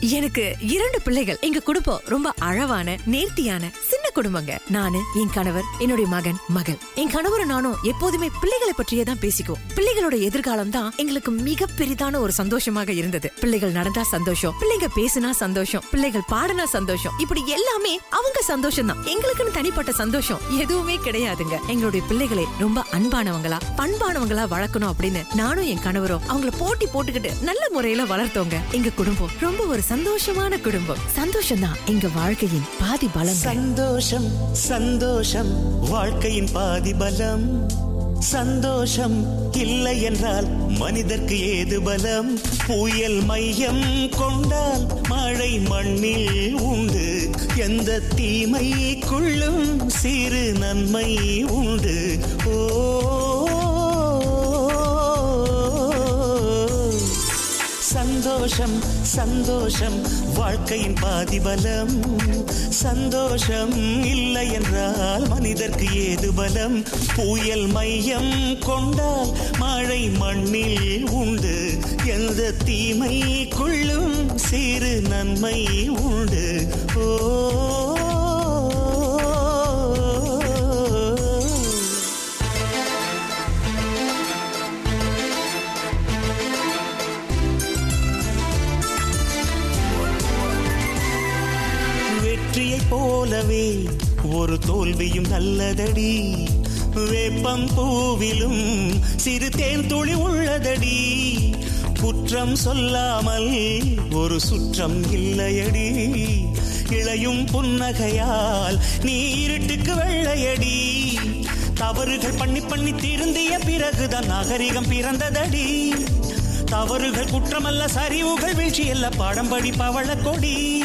எனக்கு இரண்டு பிள்ளைகள். எங்க குடும்பம் ரொம்ப அழவான நேர்த்தியான சின்ன குடும்பங்க. நானு என் கணவர் என்னுடைய மகன் மகள். என் கணவரும் நானும் எப்போதுமே பிள்ளைகளை பற்றியே தான் பேசிக்குவோம். பிள்ளைகளோட எதிர்காலம் தான் எங்களுக்கு மிக பெரிதான ஒரு சந்தோஷமாக இருந்தது. பிள்ளைகள் நடந்தா சந்தோஷம் பிள்ளைங்க பேசினா சந்தோஷம் பிள்ளைகள் பாடினா சந்தோஷம். இப்படி எல்லாமே அவங்க சந்தோஷம் தான். எங்களுக்குன்னு தனிப்பட்ட சந்தோஷம் எதுவுமே கிடையாதுங்க. எங்களுடைய பிள்ளைகளை ரொம்ப அன்பானவங்களா பண்பானவங்களா வளர்க்கணும் அப்படின்னு நானும் என் கணவரும் அவங்கள போட்டி போட்டுக்கிட்டு நல்ல முறையில வளர்த்தோங்க. எங்க குடும்பம் ரொம்ப ஒரு சந்தோஷமான குடும்பம். சந்தோஷம் தான் எங்க வாழ்க்கையின் பாதி பலம் சந்தோஷம் சந்தோஷம் வாழ்க்கையின் பாதி பலம் சந்தோஷம் இல்லை என்றால் மனிதர்க்கு ஏது பலம்? புயல் மையம் கொண்டால் மழை மண்ணில் உண்டு. எந்த தீமைக்குள்ளும் சிறு நன்மை உண்டு. ஓ சந்தோஷம் சந்தோஷம். வாழ்க்கையின் பாதிபலம். சந்தோஷம் இல்லை என்றால் மனிதர்க்கு ஏது பலம்? புயல் மையம் கொண்டால் மழை மண்ணில் உண்டு. எந்த தீமைக்குள்ளும் சிறு நன்மை உண்டு. ஓ வெற்றியைப் போலவே ஒரு தோல்வியும் நல்லதடி. வேப்பம் பூவிலும் சிறு தேன் துளி உள்ளதடி. குற்றம் சொல்லாமல் ஒரு சுற்றம் இல்லையடி. இளையும் புன்னகையால் நீ இருட்டுக்கு வெள்ளையடி. தவறுகள் பண்ணி பண்ணி திருந்திய பிறகுதான் நாகரிகம் பிறந்ததடி. தவறுகள் குற்றமல்ல சரிவுகள் வீழ்ச்சி அல்ல பாடம் படி பவள கொடி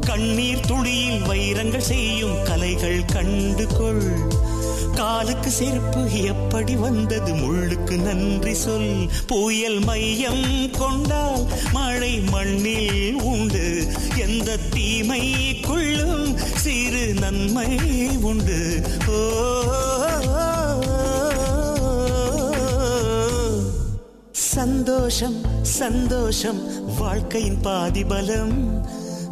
கண்ணீர் துளியில் வைரங்கள் செய்யும் கலைகள் கண்டு கொள் காலுக்கு செருப்பு எப்படி வந்தது முள்ளுக்கு நன்றி சொல். புயல் மையம் கொண்டால் மழை மண்ணில் உண்டு. எந்த தீமைக்குள்ளும் சிறு நன்மை உண்டு. ஓ சந்தோஷம் சந்தோஷம் வாழ்க்கையின் பாதி பலம்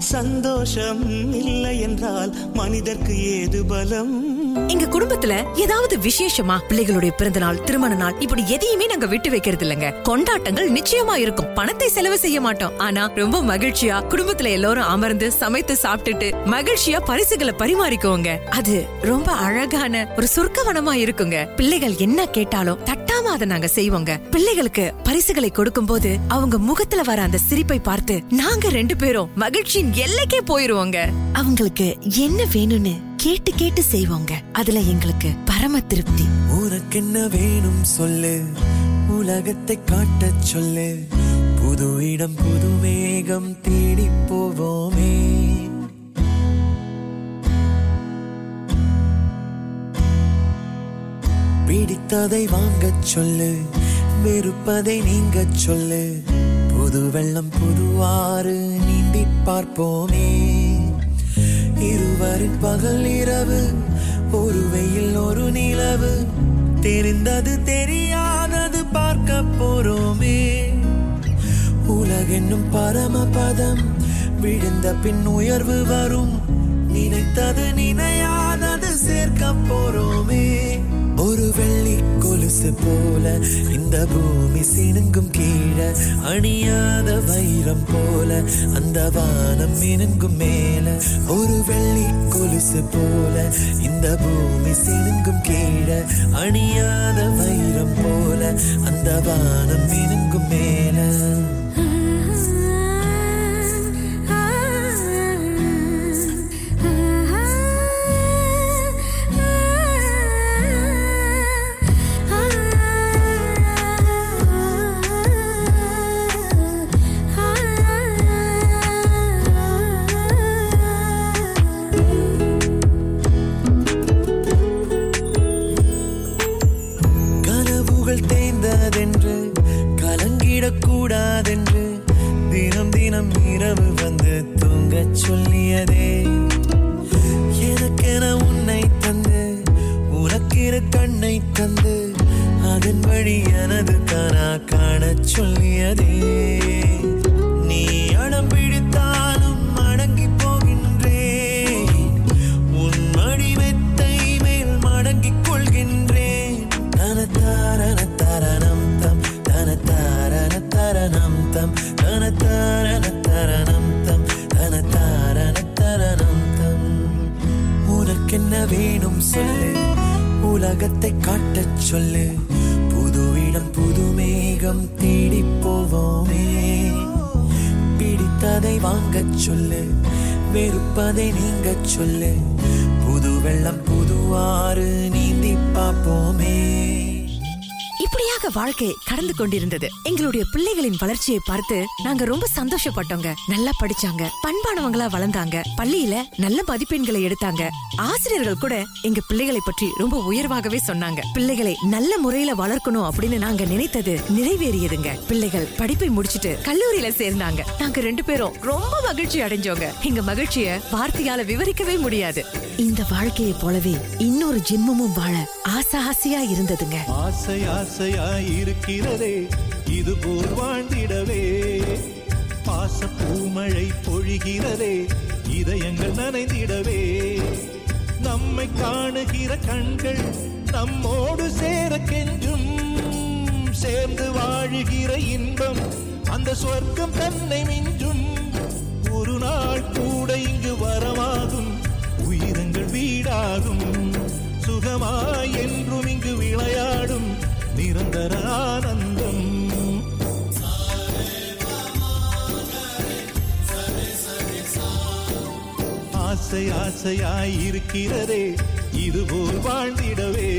சந்தோஷம் இல்லை என்றால் மனிதர்க்கு ஏது பலம்? எங்க குடும்பத்துல ஏதாவது விசேஷமா? பிள்ளைகளுடைய பிறந்த நாள் திருமண நாள் இப்படி எதையுமே நாங்க விட்டு வைக்கிறது இல்லங்க. கொண்டாட்டங்கள் நிச்சயமா இருக்கும். பணத்தை செலவு செய்ய மாட்டோம். ஆனா ரொம்ப மகிழ்ச்சியா குடும்பத்துல எல்லாரும் அமர்ந்து சமைத்து சாப்பிட்டுட்டு மகிழ்ச்சியா பரிசுகளை பரிமாறிக்குவோங்க அது ரொம்ப அழகான ஒரு சொர்க்கவனமா இருக்குங்க. பிள்ளைகள் என்ன கேட்டாலும் தட்டாம அதை நாங்க செய்வோங்க. பிள்ளைகளுக்கு பரிசுகளை கொடுக்கும் போது அவங்க முகத்துல வர அந்த சிரிப்பை பார்த்து நாங்க ரெண்டு பேரும் மகிழ்ச்சியின் எல்லைக்கே போயிருவோங்க. அவங்களுக்கு என்ன வேணும்னு கேட்டு கேட்டு செய்வோங்க. அதுல எங்களுக்கு பரம திருப்தி. உனக்கென்ன வேணும் சொல்லு. உலகத்தை காட்ட சொல்லு. புது இடம் புது வேகம் தேடி போவோமே. பிடித்ததை வாங்கச் சொல்லு. வெறுப்பதை நீங்கச் சொல்லு. புது வெள்ளம் புதுவாறு நீந்தி பார்ப்போமே. இருவரின் பகல் இரவு ஒரு வெயில் ஒரு நிலவு. தெரிந்தது தெரியாதது பார்க்க போறோமே. உலகென்னும் பரமபதம் விழுந்த பின் உயர்வு வரும். நினைத்தது நினையாதது சேர்க்க போறோமே. ஒரு வெள்ளி கொலுசு போல இந்த பூமி சினுங்கும் கீழே அணியாத வைரம் போல அந்த வானம் மினுங்கும் மேல ஒரு வெள்ளி கொலுசு போல இந்த பூமி சினுங்கும் கீழே அணியாத வைரம் போல அந்த வானம் மினுங்கும் மேல. வெறுப்பதை நீங்கச் வாழ்க்கை கடந்து கொண்டிருந்தது. எங்களுடைய பிள்ளைகளின் வளர்ச்சியை பார்த்து நாங்க ரொம்ப சந்தோஷப்பட்டோங்க. நல்லா படிச்சாங்க. பண்பானவங்களா வளர்ந்தாங்க. பள்ளியில நல்ல மதிப்பெண்களை எடுத்தாங்க. ஆசிரியர்கள் கூட எங்க பிள்ளைகளை பற்றி ரொம்ப உயர்வாகவே சொன்னாங்க. பிள்ளைகளை நல்ல முறையில வளர்க்கணும் அப்படின்னு நாங்க நினைத்தது நிறைவேறியதுங்க. பிள்ளைகள் படிப்பை முடிச்சிட்டு கல்லூரியில சேர்ந்தாங்க. நாங்க ரெண்டு பேரும் ரொம்ப மகிழ்ச்சி அடைஞ்சோங்க. எங்க மகிழ்ச்சிய வார்த்தையால விவரிக்கவே முடியாது. இந்த வாழ்க்கையை போலவே இன்னொரு ஜென்மமும் வாழ ஆசை ஆசையா இருந்ததுங்க. ஆசை ஆசையா இருக்கிறதே இது போல் வாழ்ந்திடவே. பாச பூமழை பொழிகிறதே இதயங்கள் நனைந்திடவே. நம்மை காணுகிற கண்கள் நம்மோடு சேர கெஞ்சும். சேர்ந்து வாழுகிற இன்பம் அந்த சொர்க்கம் தன்னை மிஞ்சும். ஒரு நாள் கூட இங்கு வரமாகும் வீடாகும் சுகமாய் என்றும் இங்கு விளையாடும் நிரந்தர ஆனந்தம். ஆசை ஆசையாய் இருக்கிறதே இதுபோல் வாழ்ந்திடவே.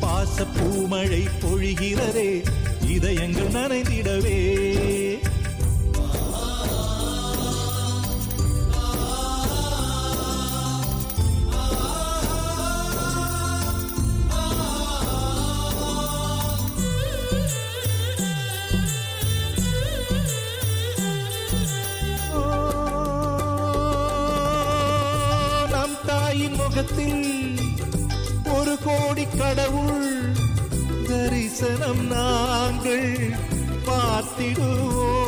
பாச பூமழை பொழிகிறதே இதயங்கள் நனைந்திடவே. தரிசனம் நாங்கள் பார்த்திடுவோம்.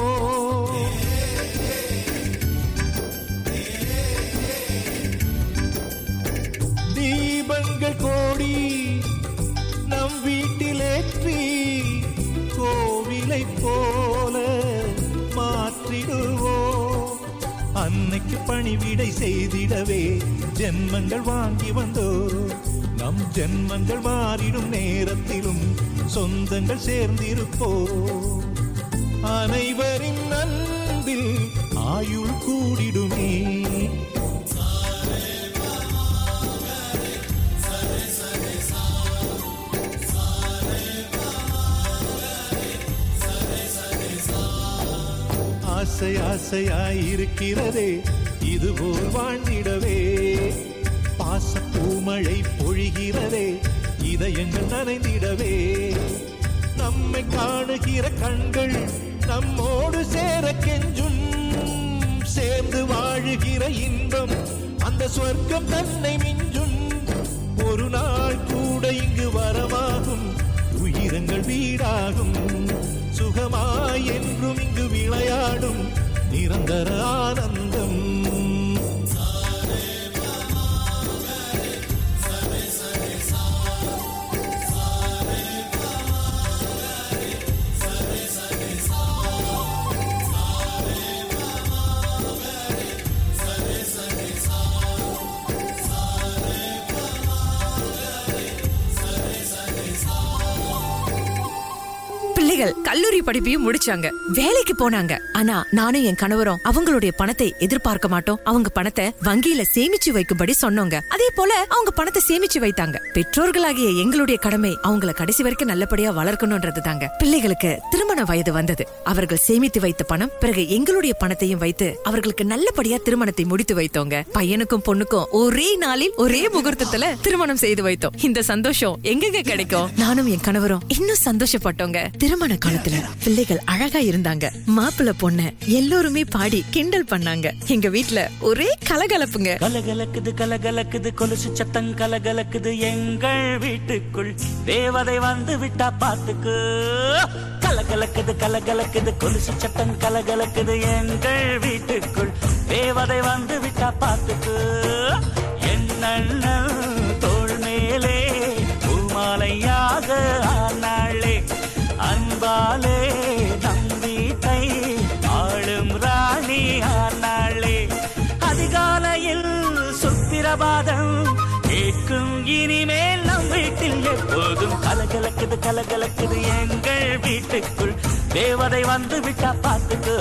தீபங்கள் கோடி நம் வீட்டிலேற்றி கோவிலை போல மாற்றிடுவோம். அன்னைக்கு பணிவிடை செய்திடவே ஜென்மங்கள் வாங்கி வந்தோ நம் ஜென்மங்கள் மாறிடும் நேரத்திலும் சொந்தங்கள் சேர்ந்திருப்போ அனைவரின் நன்பில் ஆயுள் கூடிடுமே. ஆசை ஆசையாயிருக்கிறதே இதுபோல் வாழ்ந்திடவே. பாச பூமழை பொழிகிறதே இதயங்கள் நனைந்திடவே. நம்மை காணுகிற கண்கள் நம்மோடு சேர கெஞ்சும். சேர்ந்து வாழுகிற இன்பம் அந்த சொர்க்கம் தன்னை மிஞ்சும். ஒரு நாள் கூட இங்கு வரமாகும் உயிரங்கள் வீடாகும். சுகமாய் என்றும் இங்கு விளையாடும் நிரந்தர ஆனந்தம் பிள்ளைகள் கல்லூரி படிப்பையும் முடிச்சாங்க. வேலைக்கு போனாங்க. ஆனா நானும் என் கணவரும் அவங்களுடைய பணத்தை எதிர்பார்க்க மாட்டோம். அவங்க பணத்தை வங்கியில சேமிச்சு வைக்கும்படி சொன்னோங்க. அதே போல அவங்க பணத்தை சேமிச்சு வைத்தாங்க. பெற்றோர்களாகிய எங்களுடைய கடமை அவங்கள கடைசி வரைக்கும் நல்லபடியா வளர்க்கணும்ன்றது தாங்க பிள்ளைகளுக்கு திருமண வயது வந்தது. அவர்கள் சேமித்து வைத்த பணம் பிறகு எங்களுடைய பணத்தையும் வைத்து அவர்களுக்கு நல்லபடியா திருமணத்தை முடித்து வைத்தோங்க. பையனுக்கும் பொண்ணுக்கும் ஒரே நாளில் ஒரே முகூர்த்தத்துல திருமணம் செய்து வைத்தோம். இந்த சந்தோஷம் எங்கெங்க கிடைக்கும்? நானும் என் கணவரும் இன்னும் சந்தோஷப்பட்டோங்க. திருமண காலத்துல பிள்ளைகள் அழகா இருந்தாங்க. மாப்பிள்ளை பொண்ணு எல்லோருமே பாடி கிண்டல் பண்ணாங்க. எங்க வீட்ல ஒரே கலகலப்புங்க. கலகலக்குது கலகலக்குது கொலுசு சத்தம் கலகலக்குது எங்கள் வீட்டுக்குள். தேவதை வந்து விட்டா பாத்துக்கு. கலகலக்குது கலகலக்குது கொலுசு சத்தம் கலகலக்குது எங்கள் வீட்டுக்குள். தேவதை வந்து விட்டா பாத்துக்கு. என்ன தோல் மேலே பூமாலையாக ஆனாளே. அன்பாலே நம் வீட்டை ஆளும் ராணி ஆனாளே அதிகாலையில் சுப்பிரபாதம் கேட்கும் இனிமேல் நம் வீட்டில் எப்போதும் கலகலக்குது கலகலக்குது எங்கள் வீட்டுக்குள். தேவதை வந்து விட்டா பார்த்துக்கோ.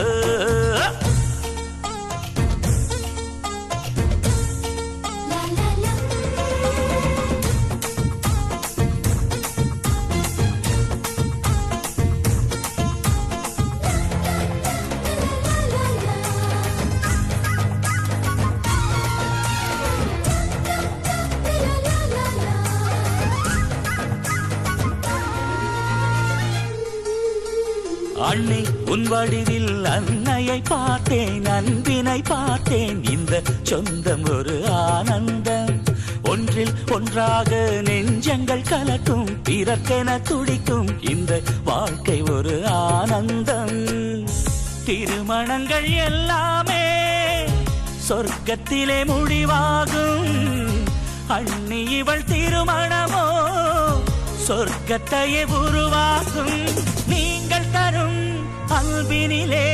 உன் வடிவில் அன்னையை பார்த்தேன் அன்பினை பார்த்தேன். இந்த சொந்தம் ஒரு ஆனந்தம். ஒன்றில் ஒன்றாக நெஞ்சங்கள் கலக்கும் பிறக்கென துடிக்கும். இந்த வாழ்க்கை ஒரு ஆனந்தம். திருமணங்கள் எல்லாமே சொர்க்கத்திலே முடிவாகும். அண்ணி இவள் திருமணமோ சொர்க்கத்தையே உருவாகும் அன்பினிலே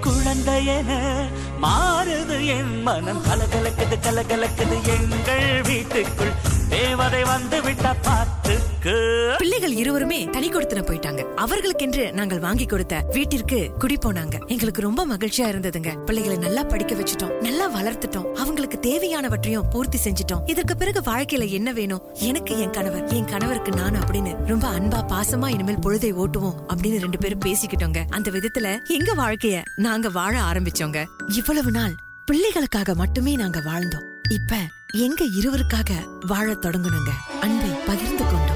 குழந்தையென மாறுது என் மனம். கலகலக்குது கலகலக்குது எங்கள் வீட்டுக்குள். தேவதை வந்து விட்ட பார்த்து பிள்ளைகள் இருவருமே தனி கொடுத்துன போயிட்டாங்க. அவர்களுக்கென்று நாங்கள் வாங்கி கொடுத்த வீட்டிற்கு குடி போனாங்க. எங்களுக்கு ரொம்ப மகிழ்ச்சியா இருந்ததுங்க. பிள்ளைகளை நல்லா படிக்க வச்சுட்டோம். நல்லா வளர்த்துட்டோம். அவங்களுக்கு தேவையானவற்றையும் பூர்த்தி செஞ்சுட்டோம். இதற்கு பிறகு வாழ்க்கையில என்ன வேணும்? எனக்கு என் கணவர். என் கணவருக்கு நான் அப்படின்னு ரொம்ப அன்பா பாசமா இனிமேல் பொழுதை ஓட்டுவோம் அப்படின்னு ரெண்டு பேரும் பேசிக்கிட்டோங்க. அந்த விதத்துல எங்க வாழ்க்கைய நாங்க வாழ ஆரம்பிச்சோங்க. இவ்வளவு நாள் பிள்ளைகளுக்காக மட்டுமே நாங்க வாழ்ந்தோம். இப்ப எங்க இருவருக்காக வாழத் தொடங்கணுங்க. அன்பை பகிர்ந்து கொண்டோம்.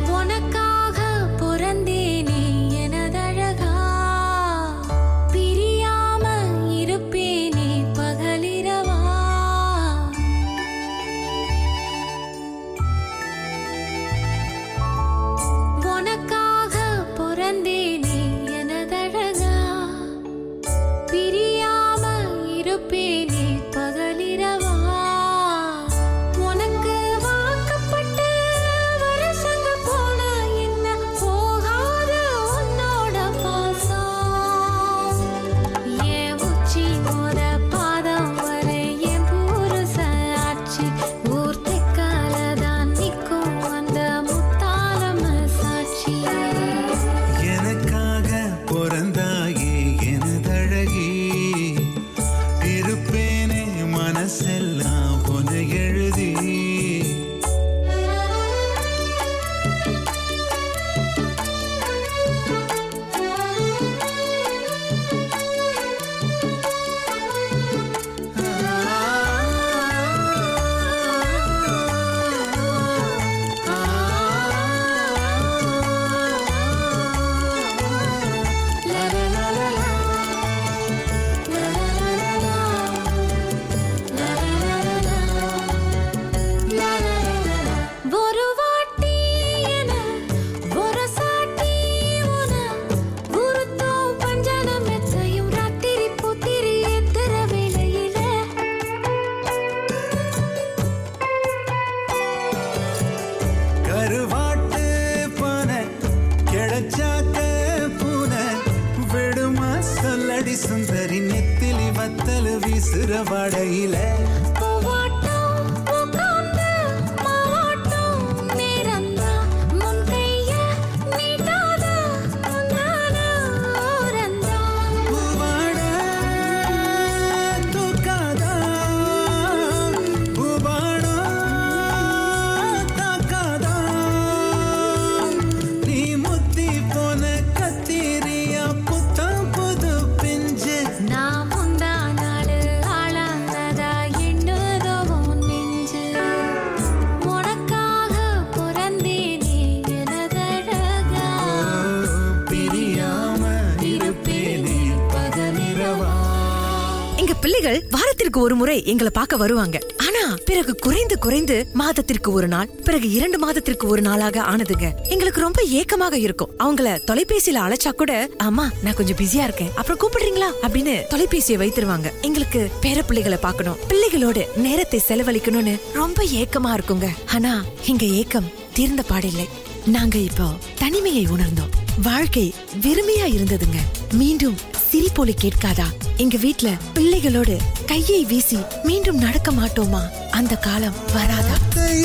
ஒரு முறை எங்களை பார்க்க வருவாங்க. ஆனா பிறகு குறைந்து குறைந்து மாதத்திற்கு ஒரு நாள் பிறகு இரண்டு மாதத்திற்கு ஒரு நாளாக ஆனதுங்க. எங்களுக்கு ரொம்ப ஏக்கமாக இருக்கும். அவங்கள தொலைபேசியில அழைச்சா கூட அம்மா நான் கொஞ்சம் பிஸியா இருக்கேன். அப்புறம் கூப்பிடுறீங்களா? அப்படின்னு தொலைபேசியை வைத்திருவாங்க. எங்களுக்கு பேர பிள்ளைகளை பார்க்கணும். பிள்ளைகளோட நேரத்தை செலவழிக்கணும்னு ரொம்ப ஏக்கமா இருக்குங்க. ஆனா இங்க ஏக்கம் தீர்ந்த பாடில்லை. நாங்க இப்போ தனிமையை உணர்ந்தோம். வாழ்க்கை வெறுமையா இருந்ததுங்க. மீண்டும் சிரிப்பொலி கேட்காதா? எங்க வீட்ல பிள்ளைகளோடு கையை வீசி மீண்டும் நடக்க மாட்டோமா? அந்த காலம் வராதா? கை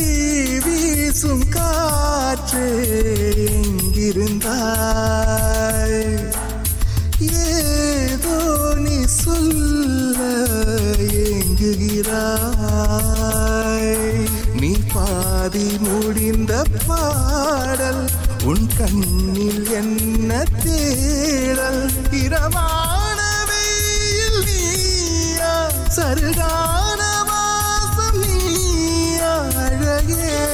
வீசும் காற்று எங்கிருந்தாய்? ஏதோ நீ சொல்ல எங்குகிறாய் நீ பாதி முடிந்த பாடல் உன் கண்ணில் என்ன தேடல்? இரவான வெயில் நீயா? சருகான வாசம் நீயா? அழகே.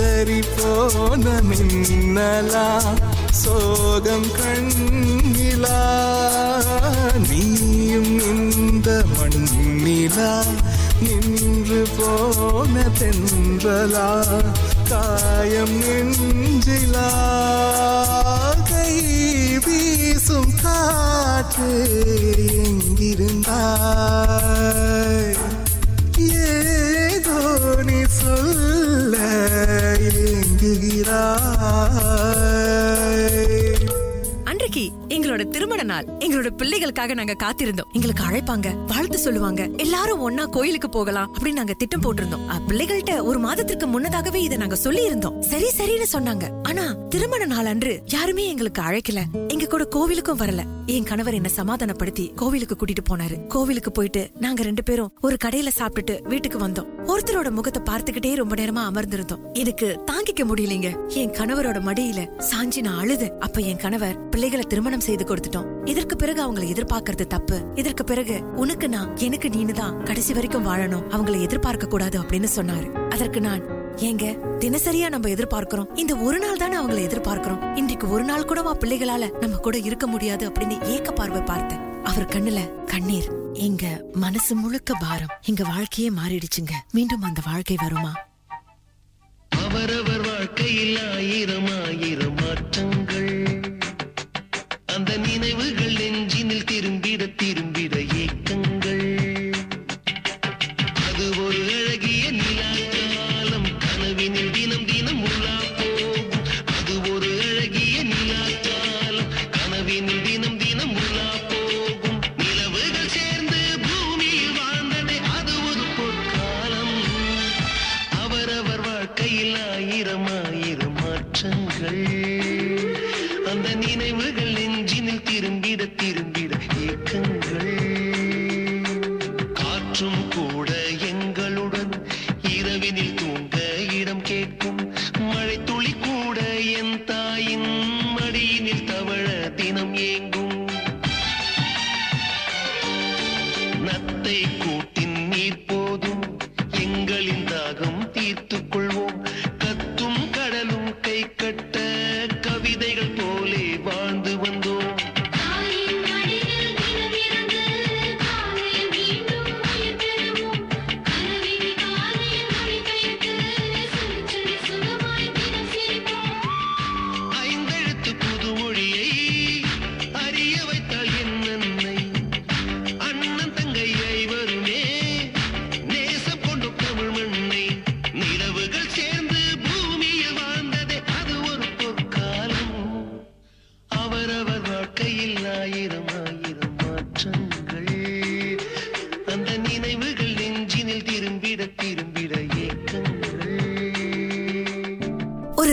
சிதறி போன மின்னலா சோகம் கண்ணிலா நீயும் இந்த மண்ணிலா நின்று போன தென்றலா காயம் நெஞ்சிலா கை வீசும் காற்று எங்கிருந்தாய்? ஏதோ நீ சொல்ல ஏங்குகிறாய் எங்களோட திருமண நாள். எங்களோட பிள்ளைகளுக்காக நாங்க காத்திருந்தோம். எங்களுக்கு அழைப்பாங்க வாழ்த்து சொல்லுவாங்க. எல்லாரும் ஒன்னா கோயிலுக்கு போகலாம் அப்படின்னு நாங்க திட்டம் போட்டிருந்தோம். பிள்ளைகள்கிட்ட பிள்ளைகள்ட்ட ஒரு மாதத்திற்கு முன்னதாகவே இதை நாங்க சொல்லி இருந்தோம் சரி சரின்னு சொன்னாங்க. ஆனா திருமண நாள் அன்று யாருமே எங்களுக்கு அழைக்கல. எங்க கூட கோவிலுக்கும் வரல. என் கணவர் என்ன சமாதானப்படுத்தி கோவிலுக்கு கூட்டிட்டு போனாரு. கோவிலுக்கு போயிட்டு நாங்க ரெண்டு பேரும் ஒரு கடையில சாப்பிட்டுட்டு வீட்டுக்கு வந்தோம். ஒருத்தரோட முகத்தை பார்த்துக்கிட்டே ரொம்ப நேரமா அமர்ந்திருந்தோம். எனக்கு தாங்கிக்க முடியலங்க. என் கணவரோட மடியில சாஞ்சி நான் அழுது அப்ப என் கணவர் பிள்ளைகளை திருமணம் செய்து செய்து கொடுத்துட்டோம். இதற்கு பிறகு அவங்களை எதிர்பார்க்கறது தப்பு. இதற்கு பிறகு உனக்கு நான் எனக்கு நீனு தான் கடைசி வரைக்கும் வாழணும். அவங்களை எதிர்பார்க்க கூடாது அப்படின்னு சொன்னாரு. அதற்கு நான் ஏங்க தினசரியா நம்ம எதிர்பார்க்கிறோம். இந்த ஒரு நாள் தானே அவங்களை எதிர்பார்க்கிறோம். இன்றைக்கு ஒரு நாள் கூடவா பிள்ளைகளால நம்ம கூட இருக்க முடியாது அப்படின்னு ஏக்க பார்வை பார்த்தேன் அவர் கண்ணுல கண்ணீர். எங்க மனசு முழுக்க பாரம். எங்க வாழ்க்கையே மாறிடுச்சுங்க. மீண்டும் அந்த வாழ்க்கை வருமா? அவரவர் வாழ்க்கையில் ஆயிரம் ஆயிரம் தினம்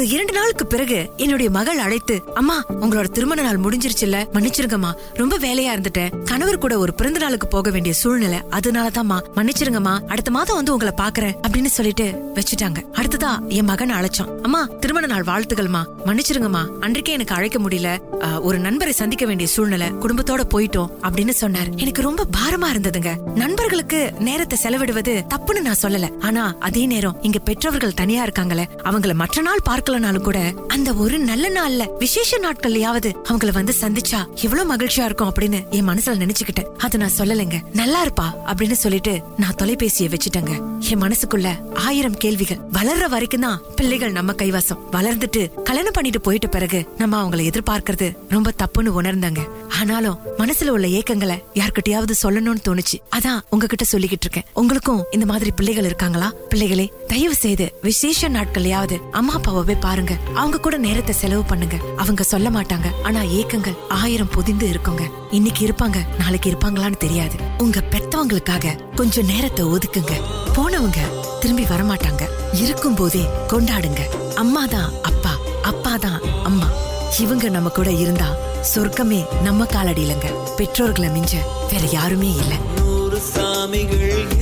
இரண்டு நாளுக்கு பிறகு என்னுடைய மகள் அழைத்து அம்மா உங்களோட திருமண நாள் முடிஞ்சிருச்சுல்ல? மன்னிச்சிருங்கம்மா. ரொம்ப வேலையா இருந்துட்டேன். கணவர் கூட ஒரு பிறந்த நாளுக்கு போக வேண்டிய சூழ்நிலை. அதனாலதாம்மா. மன்னிச்சிருங்கம்மா. அடுத்த மாதம் வந்து உங்களை பாக்குறேன் அப்படின்னு சொல்லிட்டு வச்சுட்டாங்க. அடுத்ததா என் மகன் அழைச்சான். அம்மா திருமண நாள் வாழ்த்துக்கள்மா. மன்னிச்சிருங்கம்மா. அன்றைக்கே எனக்கு அழைக்க முடியல. ஒரு நண்பரை சந்திக்க வேண்டிய சூழ்நிலை குடும்பத்தோட போயிட்டோம் அப்படின்னு சொன்னார். எனக்கு ரொம்ப பாரமா இருந்ததுங்க. நண்பர்களுக்கு நேரத்தை செலவிடுவது தப்புன்னு நான் சொல்லல. ஆனா அதே நேரம் இங்க பெற்றவர்கள் தனியா இருக்காங்களே அவங்கள மற்ற நாள் பார்க்கலனாலும் கூட அந்த ஒரு நல்ல நாள்ல விசேஷ நாட்கள்லயாவது அவங்கள வந்து சந்திச்சா எவ்வளவு மகிழ்ச்சியா இருக்கும் அப்படின்னு என் மனசுல நினைச்சுக்கிட்டேன். அதை நான் சொல்லலைங்க. நல்லா இருப்பா அப்படின்னு சொல்லிட்டு நான் தொலைபேசியை வச்சுட்டேங்க. என் மனசுக்குள்ள ஆயிரம் கேள்விகள். வளர்ற வரைக்கும் தான் பிள்ளைகள் நம்ம கைவாசம். வளர்ந்துட்டு கல்யாணம் பண்ணிட்டு போயிட்ட பிறகு நம்ம அவங்கள எதிர்பார்க்கறது ரொம்ப தப்புன்னு உணர்ந்தாங்க. ஆனாலும் மனசுல உள்ள ஏக்கங்களை யார்கிட்டயாவது சொல்லணும்னு தோணுச்சு. அதான் உங்ககிட்ட சொல்லிக்கிட்டு இருக்கேன். உங்களுக்கும் இந்த மாதிரி பிள்ளைகள் இருக்காங்களா? பிள்ளைகளே தயவு செய்து விசேஷ நாட்கள்லயாவது அம்மா அப்பாவை பாருங்க. அவங்க கூட நேரத்தை செலவு பண்ணுங்க. அவங்க சொல்ல மாட்டாங்க. ஆனா ஏக்கங்கள் ஆயிரம் பொதிந்து இருக்குங்க. இன்னைக்கு இருப்பாங்க நாளைக்கு இருப்பாங்களான்னு தெரியாது. உங்க பெத்தவங்களுக்காக கொஞ்சம் நேரத்தை ஒதுக்குங்க. போனவங்க திரும்பி வரமாட்டாங்க. இருக்கும் போதே கொண்டாடுங்க. அம்மா தான் அப்பா. அப்பா தான் இவங்க நம்ம கூட இருந்தா சொர்க்கமே நம்ம காலடியிலங்க. பெற்றோர்களை மிஞ்ச வேற யாருமே இல்லை. சாமிகள்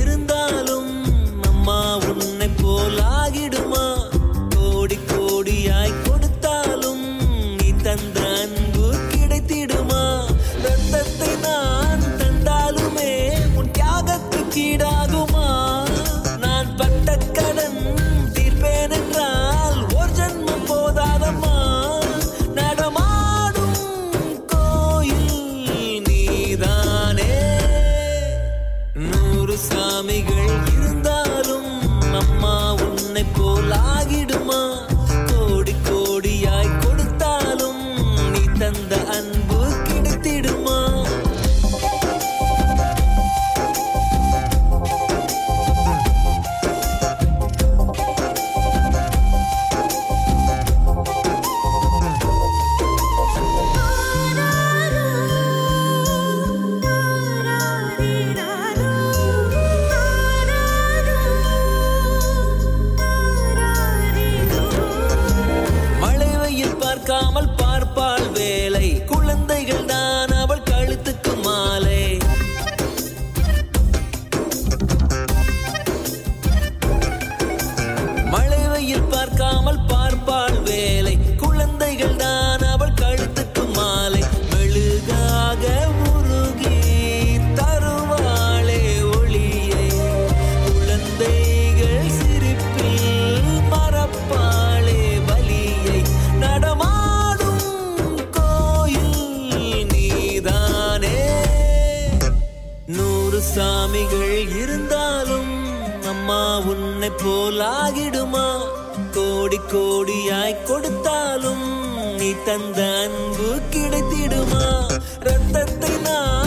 உன்னை கோடி கோடியாய் கொடுத்தாலும் நீ தந்த அன்பு கிடைத்திடுமா? ரத்தத்தை நான்